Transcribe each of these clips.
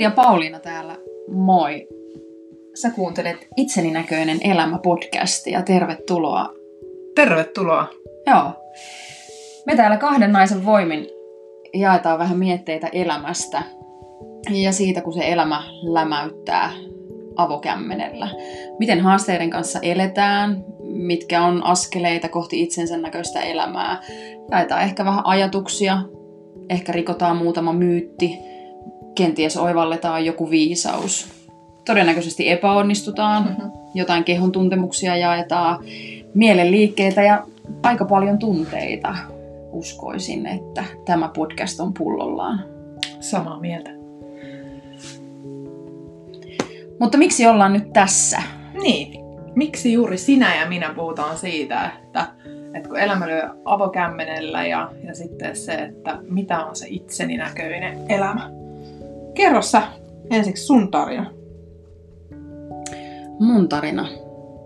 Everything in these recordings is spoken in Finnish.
ja Pauliina täällä. Moi. Sä kuuntelet Itseni näköinen elämä podcastia. Tervetuloa. Tervetuloa. Joo. Me täällä kahden naisen voimin jaetaan vähän mietteitä elämästä ja siitä, kun se elämä lämäyttää avokämmenellä. Miten haasteiden kanssa eletään, mitkä on askeleita kohti itsensä näköistä elämää. Jaetaan ehkä vähän ajatuksia, ehkä rikotaan muutama myytti, kenties oivalletaan joku viisaus. Todennäköisesti epäonnistutaan, mm-hmm. jotain kehon tuntemuksia jaetaan, mielenliikkeitä ja aika paljon tunteita. Uskoisin, että tämä podcast on pullollaan. Samaa mieltä. Mutta miksi ollaan nyt tässä? Niin, miksi juuri sinä ja minä puhutaan siitä, että, että kun elämä lyö avokämmenellä ja, ja sitten se, että mitä on se itseni näköinen elämä. Kerro sä ensiksi sun tarina. Mun tarina.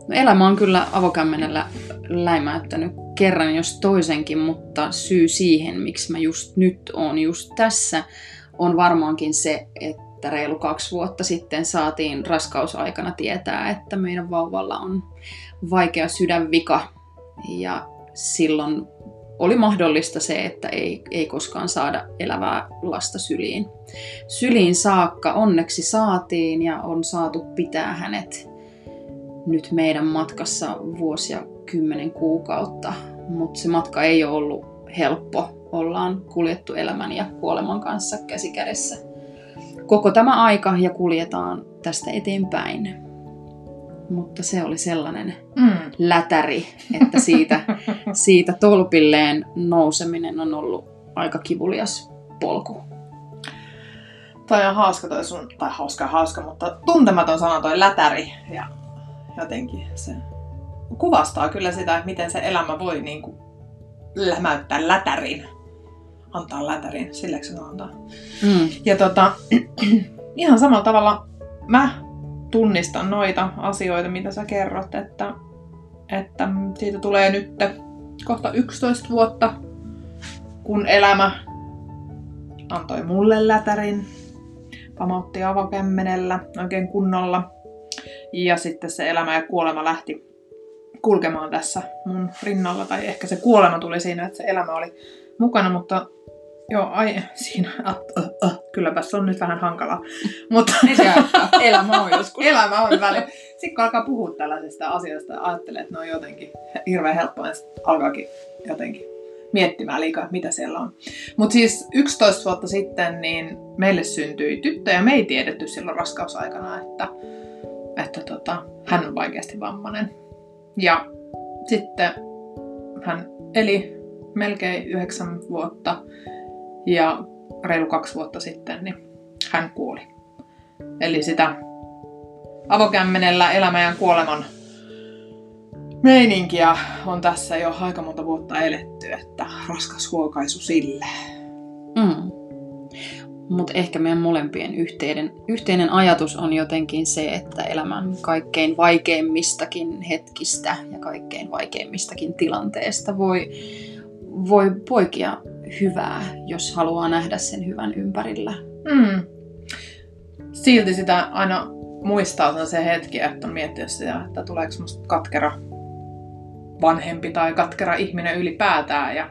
No, elämä on kyllä avokämmenellä läimäyttänyt kerran jos toisenkin, mutta syy siihen, miksi mä just nyt on just tässä, on varmaankin se, että reilu kaksi vuotta sitten saatiin raskausaikana tietää, että meidän vauvalla on vaikea sydänvika. Ja silloin oli mahdollista se, että ei, ei koskaan saada elävää lasta syliin. Syliin saakka onneksi saatiin ja on saatu pitää hänet nyt meidän matkassa vuosia kymmenen kuukautta, mutta se matka ei ole ollut helppo. Ollaan kuljettu elämän ja kuoleman kanssa käsi kädessä koko tämä aika ja kuljetaan tästä eteenpäin. Mutta se oli sellainen mm. lätäri, että siitä, siitä tolpilleen nouseminen on ollut aika kivulias polku. Toi on hauska toi sun, tai hauska hauska, mutta tuntematon sana toi lätäri. Ja jotenkin se kuvastaa kyllä sitä, että miten se elämä voi niin kuin lämäyttää lätärin. Antaa lätärin, silleksi se antaa. Mm. Ja tota, ihan samalla tavalla mä tunnistan noita asioita, mitä sä kerrot, että, että siitä tulee nyt kohta 11 vuotta, kun elämä antoi mulle lätärin, pamautti avokämmenellä oikein kunnolla. Ja sitten se elämä ja kuolema lähti kulkemaan tässä mun rinnalla, tai ehkä se kuolema tuli siinä, että se elämä oli mukana, mutta joo, ai, siinä, ah, ah, ah, kylläpä se on nyt vähän hankalaa. Mutta elämä on joskus. elämä on väli. Sitten kun alkaa puhua tällaisista asioista ja ajattelee, että ne on jotenkin hirveän helppoa, niin alkaakin jotenkin miettimään liikaa, mitä siellä on. Mutta siis 11 vuotta sitten niin meille syntyi tyttö ja me ei tiedetty silloin raskausaikana, että että tota, hän on vaikeasti vammainen. Ja sitten hän eli melkein yhdeksän vuotta ja reilu kaksi vuotta sitten niin hän kuoli. Eli sitä avokämmenellä elämän ja kuoleman meininkiä on tässä jo aika monta vuotta eletty, että raskas huokaisu sille. Mm. Mutta ehkä meidän molempien yhteinen, yhteinen ajatus on jotenkin se, että elämän kaikkein vaikeimmistakin hetkistä ja kaikkein vaikeimmistakin tilanteesta voi, voi poikia hyvää, jos haluaa nähdä sen hyvän ympärillä. Mm. Silti sitä aina muistaa se hetki, että on miettinyt sitä, että tuleeko musta katkera vanhempi tai katkera ihminen ylipäätään. Ja,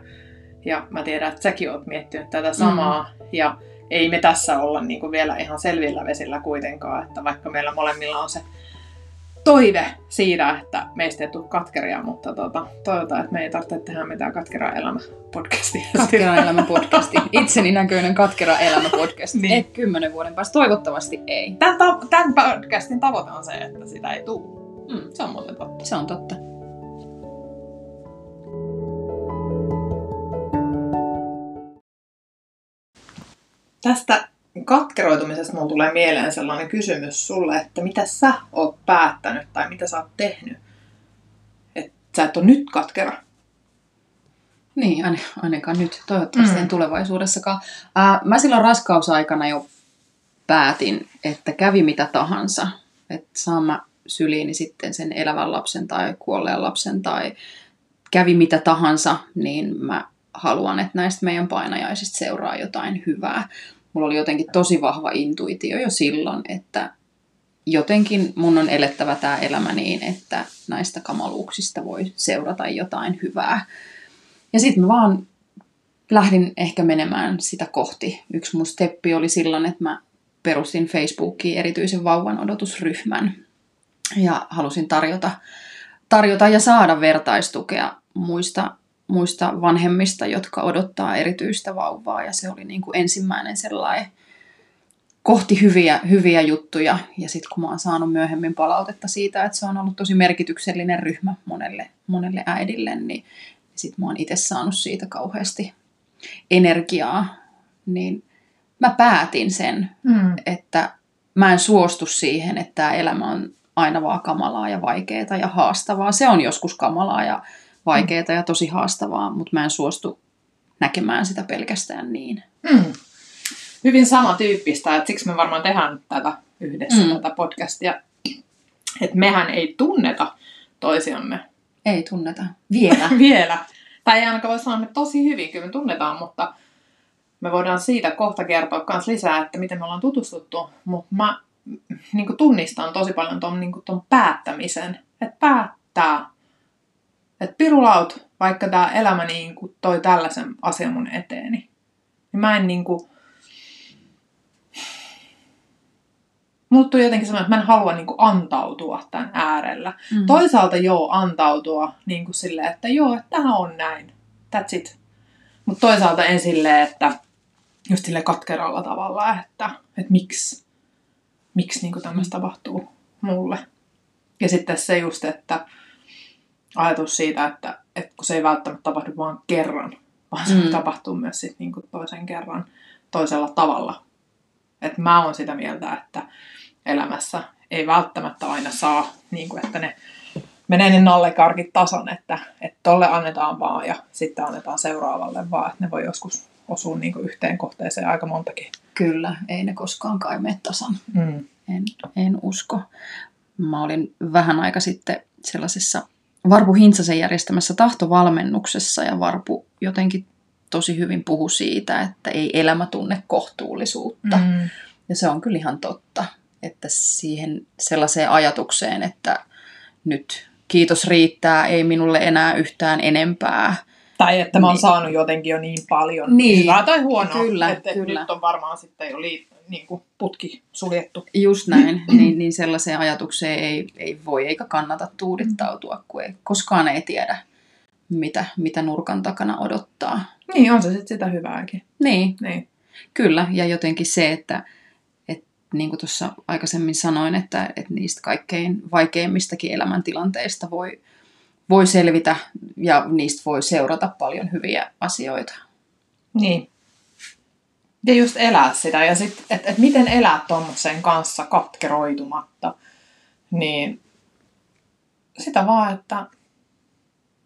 ja mä tiedän, että säkin oot miettinyt tätä samaa. Mm. Ja ei me tässä olla niin kuin vielä ihan selvillä vesillä kuitenkaan, että vaikka meillä molemmilla on se toive siitä, että meistä ei tule katkeria, mutta tuota, toivotaan, että me ei tarvitse tehdä mitään katkera elämä podcastia. Katkera elämä podcasti. Itseni näköinen katkera elämä podcast. niin. Ei kymmenen vuoden päästä. Toivottavasti ei. Tämän, ta- tämän podcastin tavoite on se, että sitä ei tule. Mm, se on muuten totta. Se on totta. Tästä katkeroitumisesta mulla tulee mieleen sellainen kysymys sulle, että mitä sä oot päättänyt tai mitä sä oot tehnyt, että sä et ole nyt katkera. Niin, ainakaan nyt. Toivottavasti mm. en tulevaisuudessakaan. Ää, mä silloin raskausaikana jo päätin, että kävi mitä tahansa. Että saan mä syliini sitten sen elävän lapsen tai kuolleen lapsen tai kävi mitä tahansa, niin mä haluan, että näistä meidän painajaisista seuraa jotain hyvää. Mulla oli jotenkin tosi vahva intuitio jo silloin, että jotenkin mun on elettävä tämä elämä niin, että näistä kamaluuksista voi seurata jotain hyvää. Ja sitten mä vaan lähdin ehkä menemään sitä kohti. Yksi mun steppi oli silloin, että mä perustin Facebookiin erityisen vauvan odotusryhmän ja halusin tarjota, tarjota ja saada vertaistukea muista, muista vanhemmista, jotka odottaa erityistä vauvaa. Ja se oli niin kuin ensimmäinen sellainen kohti hyviä, hyviä juttuja. Ja sitten kun mä oon saanut myöhemmin palautetta siitä, että se on ollut tosi merkityksellinen ryhmä monelle, monelle äidille, niin sitten mä oon itse saanut siitä kauheasti energiaa. Niin mä päätin sen, mm. että mä en suostu siihen, että tämä elämä on aina vaan kamalaa ja vaikeaa ja haastavaa. Se on joskus kamalaa ja vaikeaa mm. ja tosi haastavaa, mutta mä en suostu näkemään sitä pelkästään niin. Mm. Hyvin samantyyppistä, että siksi me varmaan tehdään tätä yhdessä, mm. tätä podcastia. Että mehän ei tunneta toisiamme. Ei tunneta. Vielä. Vielä. Tai ei ainakaan voi sanoa, että tosi hyvin, kyllä me tunnetaan, mutta me voidaan siitä kohta kertoa myös lisää, että miten me ollaan tutustuttu. Mutta mä niin tunnistan tosi paljon tuon niin päättämisen. Että päättää, että pirulaut, vaikka tämä elämä niin kuin toi tällaisen asian mun eteeni. Niin mä en niin kuin, tuli jotenkin semmoinen, että mä en halua niin kuin antautua tämän äärellä. Mm. Toisaalta joo, antautua niin kuin silleen, että joo, että tämä on näin. That's it. Mutta toisaalta en silleen, että just sille katkeralla tavalla, että, että miksi, miksi niin tämmöistä tapahtuu mulle. Ja sitten se just, että ajatus siitä, että, että kun se ei välttämättä tapahdu vain kerran, vaan se mm. tapahtuu myös sit niin kuin toisen kerran toisella tavalla. Että mä oon sitä mieltä, että elämässä ei välttämättä aina saa, niin kuin, että ne menee ne nallekarkit tasan, että, että tolle annetaan vaan ja sitten annetaan seuraavalle vaan, että ne voi joskus osuu niin kuin yhteen kohteeseen aika montakin. Kyllä, ei ne koskaan kai mene tasan. Mm. En, en usko. Mä olin vähän aika sitten sellaisessa Varpu Hintsasen järjestämässä tahtovalmennuksessa ja Varpu jotenkin tosi hyvin puhu siitä, että ei elämä tunne kohtuullisuutta. Mm. Ja se on kyllä ihan totta, että siihen sellaiseen ajatukseen, että nyt kiitos riittää, ei minulle enää yhtään enempää – tai että mä oon niin. saanut jotenkin jo niin paljon niin. hyvää tai huonoa, kyllä, että kyllä. nyt on varmaan sitten jo liit, niin kuin putki suljettu. Just näin, niin, niin sellaiseen ajatukseen ei, ei voi eikä kannata tuudittautua, kun ei, koskaan ei tiedä, mitä, mitä nurkan takana odottaa. Niin, on se sitten sitä hyvääkin. Niin, niin. kyllä. Ja jotenkin se, että, että niin kuin tuossa aikaisemmin sanoin, että, että niistä kaikkein vaikeimmistakin elämäntilanteista voi, voi selvitä ja niistä voi seurata paljon hyviä asioita. Niin. Ja just elää sitä ja sitten, että et miten elää tuommoisen kanssa katkeroitumatta, niin sitä vaan, että,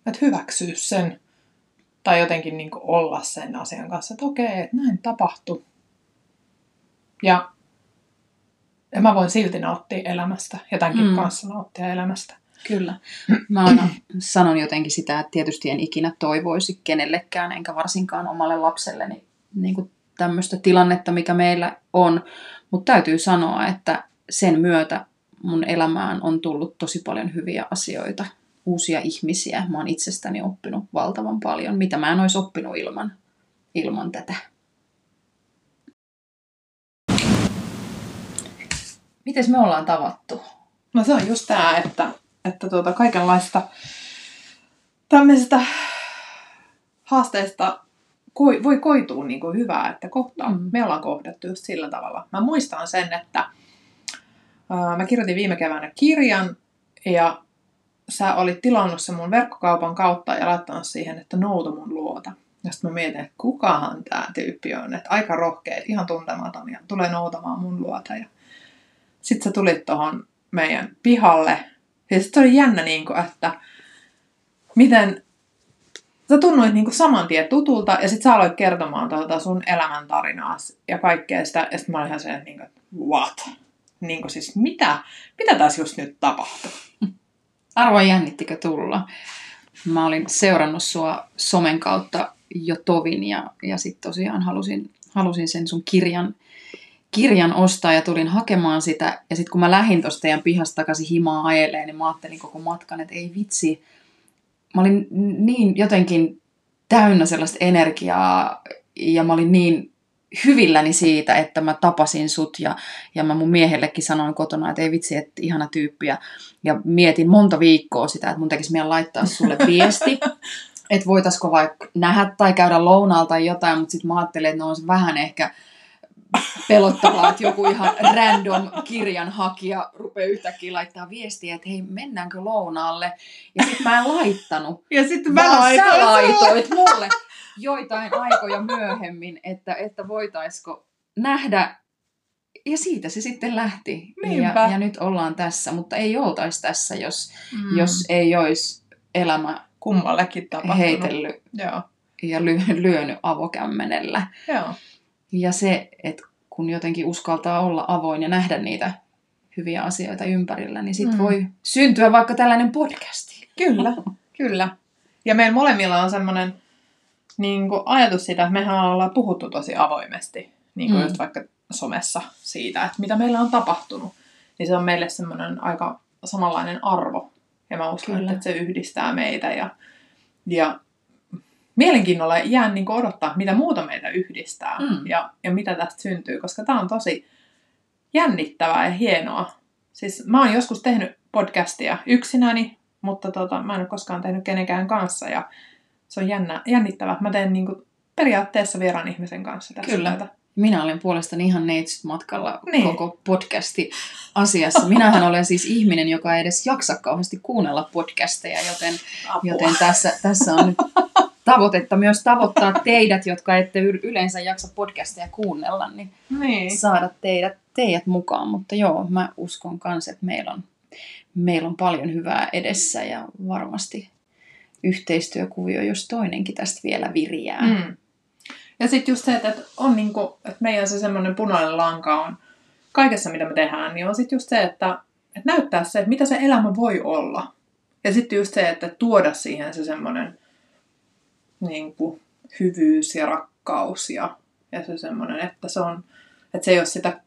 että hyväksyy sen tai jotenkin niin olla sen asian kanssa, että okei, että näin tapahtuu. Ja, ja mä voin silti nauttia elämästä ja tämänkin mm. kanssa nauttia elämästä. Kyllä. Mä aina sanon jotenkin sitä, että tietysti en ikinä toivoisi kenellekään, enkä varsinkaan omalle lapselleni niin kuin tämmöistä tilannetta, mikä meillä on. Mutta täytyy sanoa, että sen myötä mun elämään on tullut tosi paljon hyviä asioita, uusia ihmisiä. Mä oon itsestäni oppinut valtavan paljon, mitä mä en olisi oppinut ilman, ilman tätä. Miten me ollaan tavattu? No se on just tämä, että että tuota, kaikenlaista tämmöisestä haasteesta koi, voi koitua niin kuin hyvää, että kohta mm. me ollaan kohdattu just sillä tavalla. Mä muistan sen, että ää, mä kirjoitin viime keväänä kirjan ja sä olit tilannut sen mun verkkokaupan kautta ja laittanut siihen, että noutu mun luota. Ja sitten mä mietin, että kukahan tämä tyyppi on, että aika rohkea, ihan tuntematon ja tulee noutamaan mun luota. Ja sitten sä tulit tuohon meidän pihalle ja sitten oli jännä, niin kuin, että miten sä tunnuit niin kuin saman tien tutulta ja sitten sä aloit kertomaan tuota sun elämäntarinaa ja kaikkea sitä. Ja sitten mä olin ihan se, niin kuin, what? Niin kuin siis mitä? Mitä tässä just nyt tapahtuu? Arvoa jännittikö tulla? Mä olin seurannut sua somen kautta jo tovin ja, ja sitten tosiaan halusin, halusin sen sun kirjan, kirjan ostaa ja tulin hakemaan sitä. Ja sitten kun mä lähdin tuosta teidän pihasta takaisin himaa ajeleen, niin mä ajattelin koko matkan, että ei vitsi. Mä olin niin jotenkin täynnä sellaista energiaa ja mä olin niin hyvilläni siitä, että mä tapasin sut ja, ja mä mun miehellekin sanoin kotona, että ei vitsi, että ihana tyyppi. Ja, ja mietin monta viikkoa sitä, että mun tekisi meidän laittaa sulle viesti, että voitaisiko vaikka nähdä tai käydä lounaalta tai jotain, mutta sitten mä ajattelin, että ne on vähän ehkä pelottavaa, että joku ihan random kirjanhakija rupeaa yhtäkkiä laittaa viestiä, että hei, mennäänkö lounaalle? Ja sitten mä en laittanut. Ja sitten mä laitoin sä laitoit mulle joitain aikoja myöhemmin, että, että voitaisiko nähdä. Ja siitä se sitten lähti. Ja, ja nyt ollaan tässä, mutta ei oltaisi tässä, jos, mm. jos ei olisi elämä kummallekin tapahtunut. heitellyt Joo. ja ly, lyönyt avokämmenellä. Joo. Ja se, että kun jotenkin uskaltaa olla avoin ja nähdä niitä hyviä asioita ympärillä, niin sitten mm. voi syntyä vaikka tällainen podcasti. Kyllä, kyllä. Ja meillä molemmilla on semmoinen niin ajatus siitä, että mehän ollaan puhuttu tosi avoimesti, niin kuin mm. just vaikka somessa siitä, että mitä meillä on tapahtunut. Niin se on meille semmoinen aika samanlainen arvo. Ja mä uskon, Kyllä. että se yhdistää meitä. Ja, ja mielenkiinnolla jään niin odottaa, mitä muuta meitä yhdistää mm. ja, ja mitä tästä syntyy, koska tämä on tosi jännittävää ja hienoa. Siis mä oon joskus tehnyt podcastia yksinäni, mutta tota, mä en ole koskaan tehnyt kenenkään kanssa ja se on jännä, jännittävää. Mä teen niin kuin periaatteessa vieraan ihmisen kanssa tässä Kyllä. Työtä. Minä olen puolestani ihan neitsyt matkalla niin. koko podcasti asiassa. Minähän olen siis ihminen, joka ei edes jaksa kauheasti kuunnella podcasteja, joten, joten tässä, tässä on nyt tavoitetta myös tavoittaa teidät, jotka ette yleensä jaksa podcasteja kuunnella, niin, niin. saada teidät, teidät mukaan. Mutta joo, mä uskon myös, että meillä on, meillä on paljon hyvää edessä ja varmasti yhteistyökuvio, jos toinenkin tästä vielä viriää. Mm. Ja sitten just se, että, on niinku, että meidän se semmoinen punainen lanka on kaikessa, mitä me tehdään, niin on sitten just se, että, että näyttää se, että mitä se elämä voi olla. Ja sitten just se, että tuoda siihen se semmoinen niin kuin, hyvyys ja rakkaus ja, ja se semmoinen, että se on, että se ei ole sitä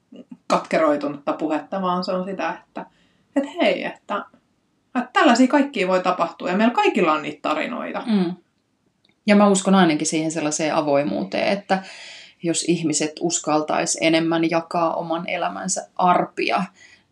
katkeroitunutta puhetta, vaan se on sitä, että, että hei, että että tällaisia kaikkia voi tapahtua ja meillä kaikilla on niitä tarinoita. Mm. Ja mä uskon ainakin siihen sellaiseen avoimuuteen, että jos ihmiset uskaltaisi enemmän jakaa oman elämänsä arpia,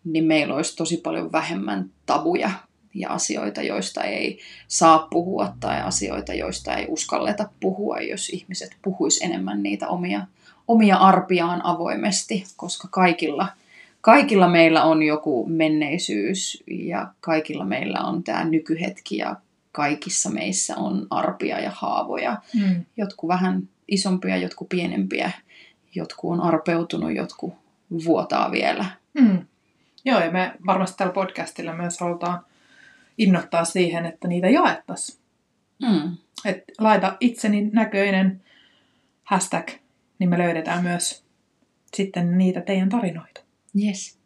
niin meillä olisi tosi paljon vähemmän tabuja ja asioita, joista ei saa puhua tai asioita, joista ei uskalleta puhua, jos ihmiset puhuis enemmän niitä omia, omia arpiaan avoimesti, koska kaikilla – kaikilla meillä on joku menneisyys ja kaikilla meillä on tämä nykyhetki ja kaikissa meissä on arpia ja haavoja. Mm. Jotkut vähän isompia, jotkut pienempiä, jotkut on arpeutunut, jotkut vuotaa vielä. Mm. Joo, ja me varmasti tällä podcastilla myös halutaan innoittaa siihen, että niitä jaettaisiin. Mm. Et laita itseni näköinen hashtag, niin me löydetään myös sitten niitä teidän tarinoita. Yes.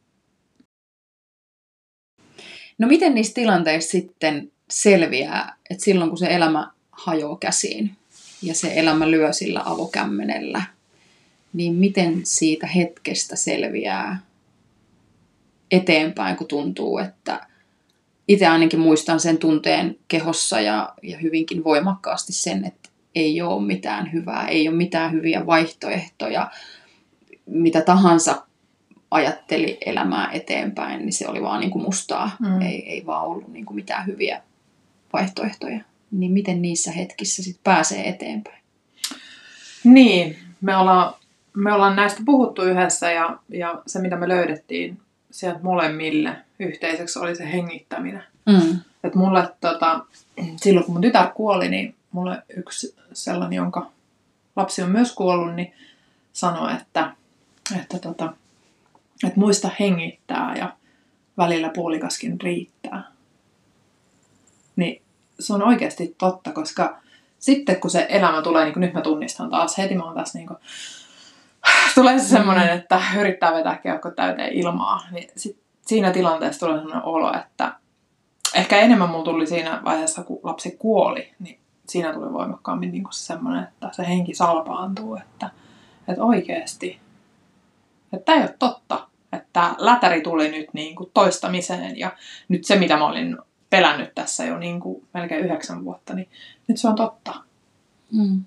No miten niissä tilanteissa sitten selviää, että silloin kun se elämä hajoaa käsiin ja se elämä lyö sillä avokämmenellä, niin miten siitä hetkestä selviää eteenpäin, kun tuntuu, että itse ainakin muistan sen tunteen kehossa ja, ja hyvinkin voimakkaasti sen, että ei ole mitään hyvää, ei ole mitään hyviä vaihtoehtoja, mitä tahansa ajatteli elämää eteenpäin, niin se oli vaan niin kuin mustaa. Mm. Ei, ei vaan ollut niin kuin mitään hyviä vaihtoehtoja. Niin miten niissä hetkissä sitten pääsee eteenpäin? Niin, me ollaan, me ollaan näistä puhuttu yhdessä ja, ja se mitä me löydettiin sieltä molemmille yhteiseksi oli se hengittäminen. Mm. Et mulle tota, silloin kun mun tytär kuoli, niin mulle yksi sellainen, jonka lapsi on myös kuollut, niin sanoi, että, että tota, että muista hengittää ja välillä puolikaskin riittää. Niin se on oikeasti totta, koska sitten kun se elämä tulee, niin kuin nyt mä tunnistan taas heti, mä oon tässä niin kuin, tulee se semmoinen, mm. että yrittää vetää keuhko täyteen ilmaa, niin sit siinä tilanteessa tulee semmoinen olo, että ehkä enemmän mulla tuli siinä vaiheessa, kun lapsi kuoli, niin siinä tuli voimakkaammin niin kuin semmoinen, että se henki salpaantuu, että, Että oikeasti. Että tämä ei ole totta. Että lätäri tuli nyt niin kuin toistamiseen ja nyt se, mitä mä olin pelännyt tässä jo niin kuin melkein yhdeksän vuotta, niin nyt se on totta. Mm.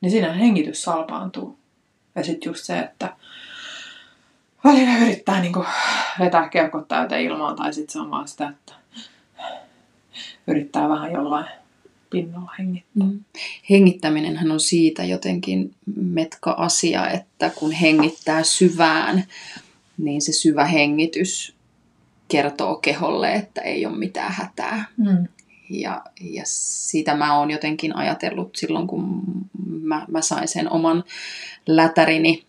Niin siinä hengitys salpaantuu. Ja sitten just se, että välillä yrittää niin kuin vetää keuhkot täyteen ilmaa, tai sitten se on vaan sitä, että yrittää vähän jollain pinnalla hengittää. Mm. Hengittäminenhän on siitä jotenkin metka-asia, että kun hengittää syvään, niin se syvä hengitys kertoo keholle, että ei ole mitään hätää. Mm. Ja, ja siitä mä oon jotenkin ajatellut silloin, kun mä, mä sain sen oman lätärini,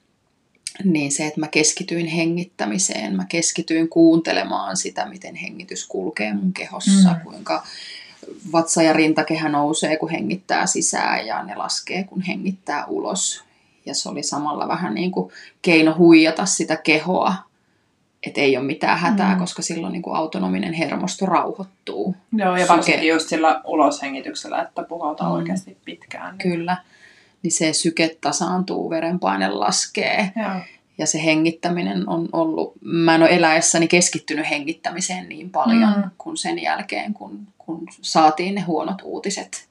niin se, että mä keskityin hengittämiseen, mä keskityin kuuntelemaan sitä, miten hengitys kulkee mun kehossa, mm. kuinka vatsa ja rintakehä nousee, kun hengittää sisään ja ne laskee, kun hengittää ulos. Ja se oli samalla vähän niin kuin keino huijata sitä kehoa, että ei ole mitään hätää, mm. koska silloin niin kuin autonominen hermosto rauhoittuu. Joo, ja varsinkin syke... just sillä uloshengityksellä, että puhaltaa mm. oikeasti pitkään. Niin... Kyllä. Niin se syke tasaantuu, verenpaine laskee. Joo. Ja se hengittäminen on ollut, mä en ole eläessäni keskittynyt hengittämiseen niin paljon mm. kuin sen jälkeen, kun, kun saatiin ne huonot uutiset.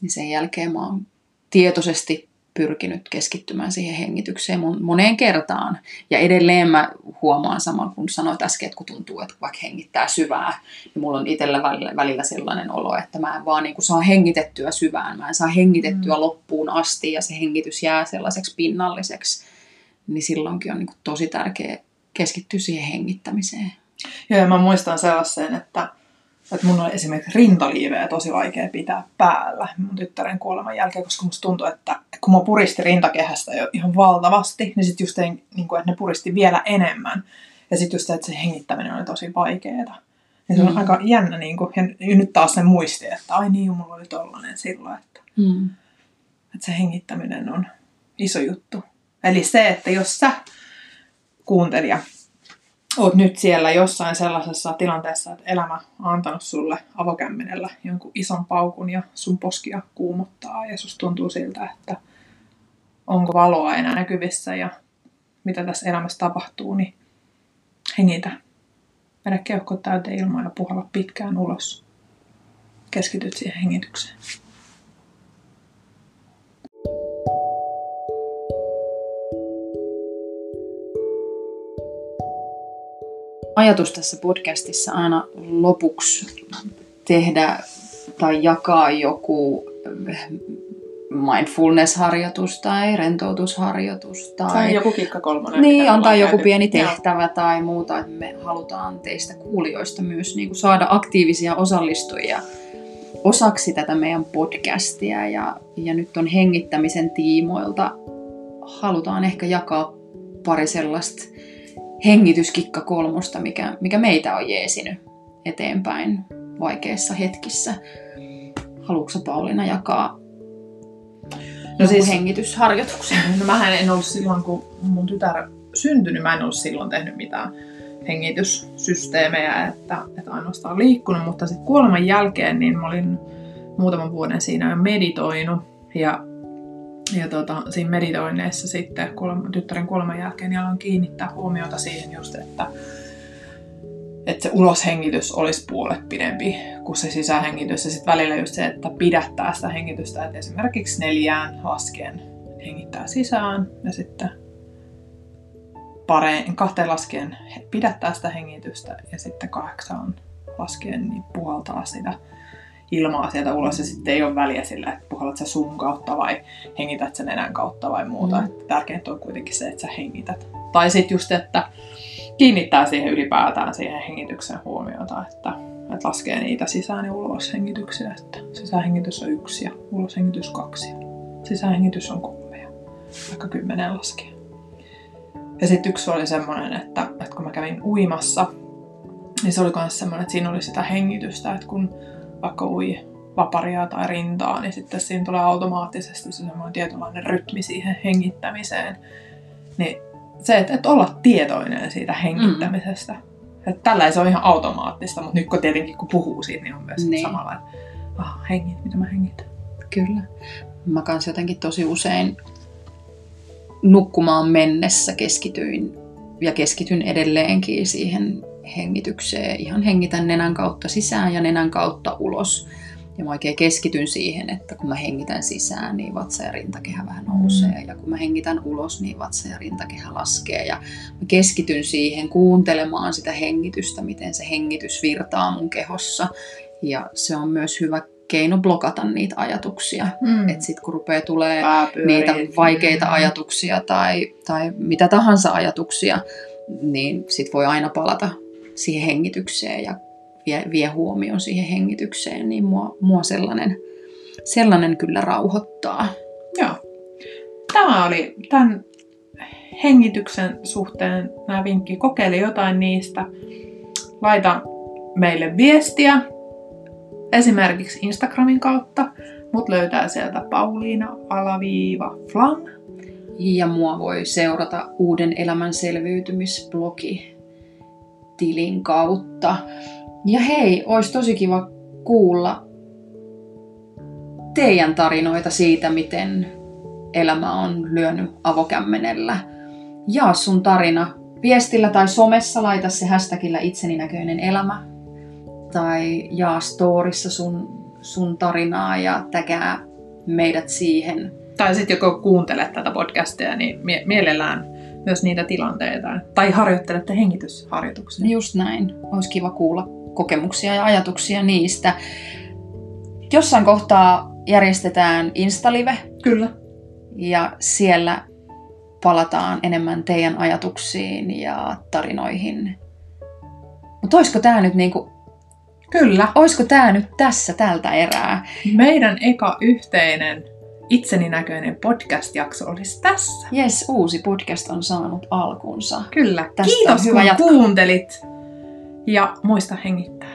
Niin sen jälkeen mä oon tietoisesti pyrkinyt keskittymään siihen hengitykseen moneen kertaan. Ja edelleen mä huomaan saman kuin sanoit äsken, että kun tuntuu, että vaikka hengittää syvää, niin mulla on itsellä välillä, välillä sellainen olo, että mä en vaan niin kuin saa hengitettyä syvään, mä en saa hengitettyä mm. loppuun asti ja se hengitys jää sellaiseksi pinnalliseksi. Niin silloinkin on niin kuin tosi tärkeä keskittyä siihen hengittämiseen. Joo, ja mä muistan sellaisen, että että mun oli esimerkiksi rintaliivejä tosi vaikea pitää päällä mun tyttären kuoleman jälkeen, koska musta tuntui, että kun mä puristi rintakehästä jo ihan valtavasti, niin sitten just tein, niin kuin, että ne puristi vielä enemmän. Ja sitten just että se hengittäminen oli tosi vaikeaa. Ja se on mm. aika jännä, niin kuin, ja nyt taas se muisti, että ai niin, mulla oli tollanen silloin, että, mm. että se hengittäminen on iso juttu. Eli se, että jos sä kuuntelija oot nyt siellä jossain sellaisessa tilanteessa, että elämä on antanut sulle avokämmenellä jonkun ison paukun ja sun poskia kuumottaa ja susta tuntuu siltä, että onko valoa enää näkyvissä ja mitä tässä elämässä tapahtuu, niin hengitä. Vedä keuhkot täyteen ilmaa ja puhalla pitkään ulos. Keskityt siihen hengitykseen. Ajatus tässä podcastissa aina lopuksi tehdä tai jakaa joku mindfulness-harjoitus tai rentoutusharjoitus. Tai, tai joku kikka kolmonen. Niin, antaa joku käyty. pieni tehtävä Joo. tai muuta. Että me halutaan teistä kuulijoista myös niin kuin saada aktiivisia osallistujia osaksi tätä meidän podcastia. Ja, ja nyt on hengittämisen tiimoilta halutaan ehkä jakaa pari sellaista hengityskikka kolmosta, mikä, mikä meitä on jeesinyt eteenpäin vaikeissa hetkissä. Haluatko Pauliina jakaa no siis, hengitysharjoituksen? No mähän en ollut silloin, kun mun tytär syntyi, niin mä en ollut silloin tehnyt mitään hengityssysteemejä, että, että ainoastaan liikkunut, mutta sitten kuoleman jälkeen niin mä olin muutaman vuoden siinä meditoinut ja ja tota, siinä meditoinneissa sitten kuolema, tyttären kuoleman jälkeen niin aloin kiinnittää huomiota siihen just, että, että se uloshengitys olisi puolet pidempi kuin se sisähengitys. Ja sitten välillä just se, että pidättää sitä hengitystä, että esimerkiksi neljään laskien hengittää sisään ja sitten pareen, kahteen laskien pidättää sitä hengitystä ja sitten kahdeksaan laskien niin puhaltaa sitä ilmaa sieltä ulos ja sitten ei ole väliä sillä, että puhallat sä sun kautta vai hengität sen enää kautta vai muuta. Mm. Että tärkeintä on kuitenkin se, että sä hengität. Tai sitten just, että kiinnittää siihen ylipäätään siihen hengityksen huomiota, että, että laskee niitä sisään ja ulos hengityksiä, että sisähengitys on yksi ja uloshengitys kaksi. Sisähengitys on kolme ja vaikka kymmenen laskee. Ja sitten yksi oli semmoinen, että, että kun mä kävin uimassa, niin se oli myös semmoinen, että siinä oli sitä hengitystä, että kun vaikka ui vaparia tai rintaa, niin sitten siinä tulee automaattisesti se semmoinen tietynlainen rytmi siihen hengittämiseen. Niin se, että, että olla tietoinen siitä hengittämisestä. Mm. Tällä se on ihan automaattista, mutta nyt kun tietenkin kun puhuu siitä, niin on myös niin. samalla, että ah, hengit, mitä mä hengitän. Kyllä. Mä kanssa jotenkin tosi usein nukkumaan mennessä keskityin ja keskityn edelleenkin siihen hengitykseen. Ihan hengitän nenän kautta sisään ja nenän kautta ulos. Ja mä oikein keskityn siihen, että kun mä hengitän sisään, niin vatsa ja rintakehä vähän nousee. Mm. Ja kun mä hengitän ulos, niin vatsa ja rintakehä laskee. Ja mä keskityn siihen kuuntelemaan sitä hengitystä, miten se hengitys virtaa mun kehossa. Ja se on myös hyvä keino blokata niitä ajatuksia. Mm. Että sitten kun rupeaa tulee niitä vaikeita mm. ajatuksia tai, tai mitä tahansa ajatuksia, niin sit voi aina palata siihen hengitykseen ja vie, vie huomioon siihen hengitykseen, niin mua, mua sellainen, sellainen kyllä rauhoittaa. Joo. Tämä oli tämän hengityksen suhteen nämä vinkki. Kokeile jotain niistä. Laita meille viestiä esimerkiksi Instagramin kautta. Mut löytää sieltä Pauliina alaviiva flan. Ja mua voi seurata Uuden elämän selviytymisblogi tilin kautta. Ja hei, olisi tosi kiva kuulla teidän tarinoita siitä, miten elämä on lyönyt avokämmenellä. Jaa sun tarina viestillä tai somessa, laita se hashtagillä itseni näköinen elämä. Tai jaa storissa sun, sun tarinaa ja täkää meidät siihen. Tai sitten joko kuuntelet tätä podcastia, niin mie- mielellään myös niitä tilanteita. Tai harjoittelette hengitysharjoituksia. Just näin. Olisi kiva kuulla kokemuksia ja ajatuksia niistä. Jossain kohtaa järjestetään Instalive. Kyllä. Ja siellä palataan enemmän teidän ajatuksiin ja tarinoihin. Mutta olisiko tämä nyt niinku... Kyllä. Olisiko tämä nyt tässä tältä erää? Meidän eka yhteinen itseni näköinen podcast-jakso olisi tässä. Yes, uusi podcast on saanut alkunsa. Kyllä. Tästä Kiitos hyvä kun jatkaa. kuuntelit. Ja muista hengittää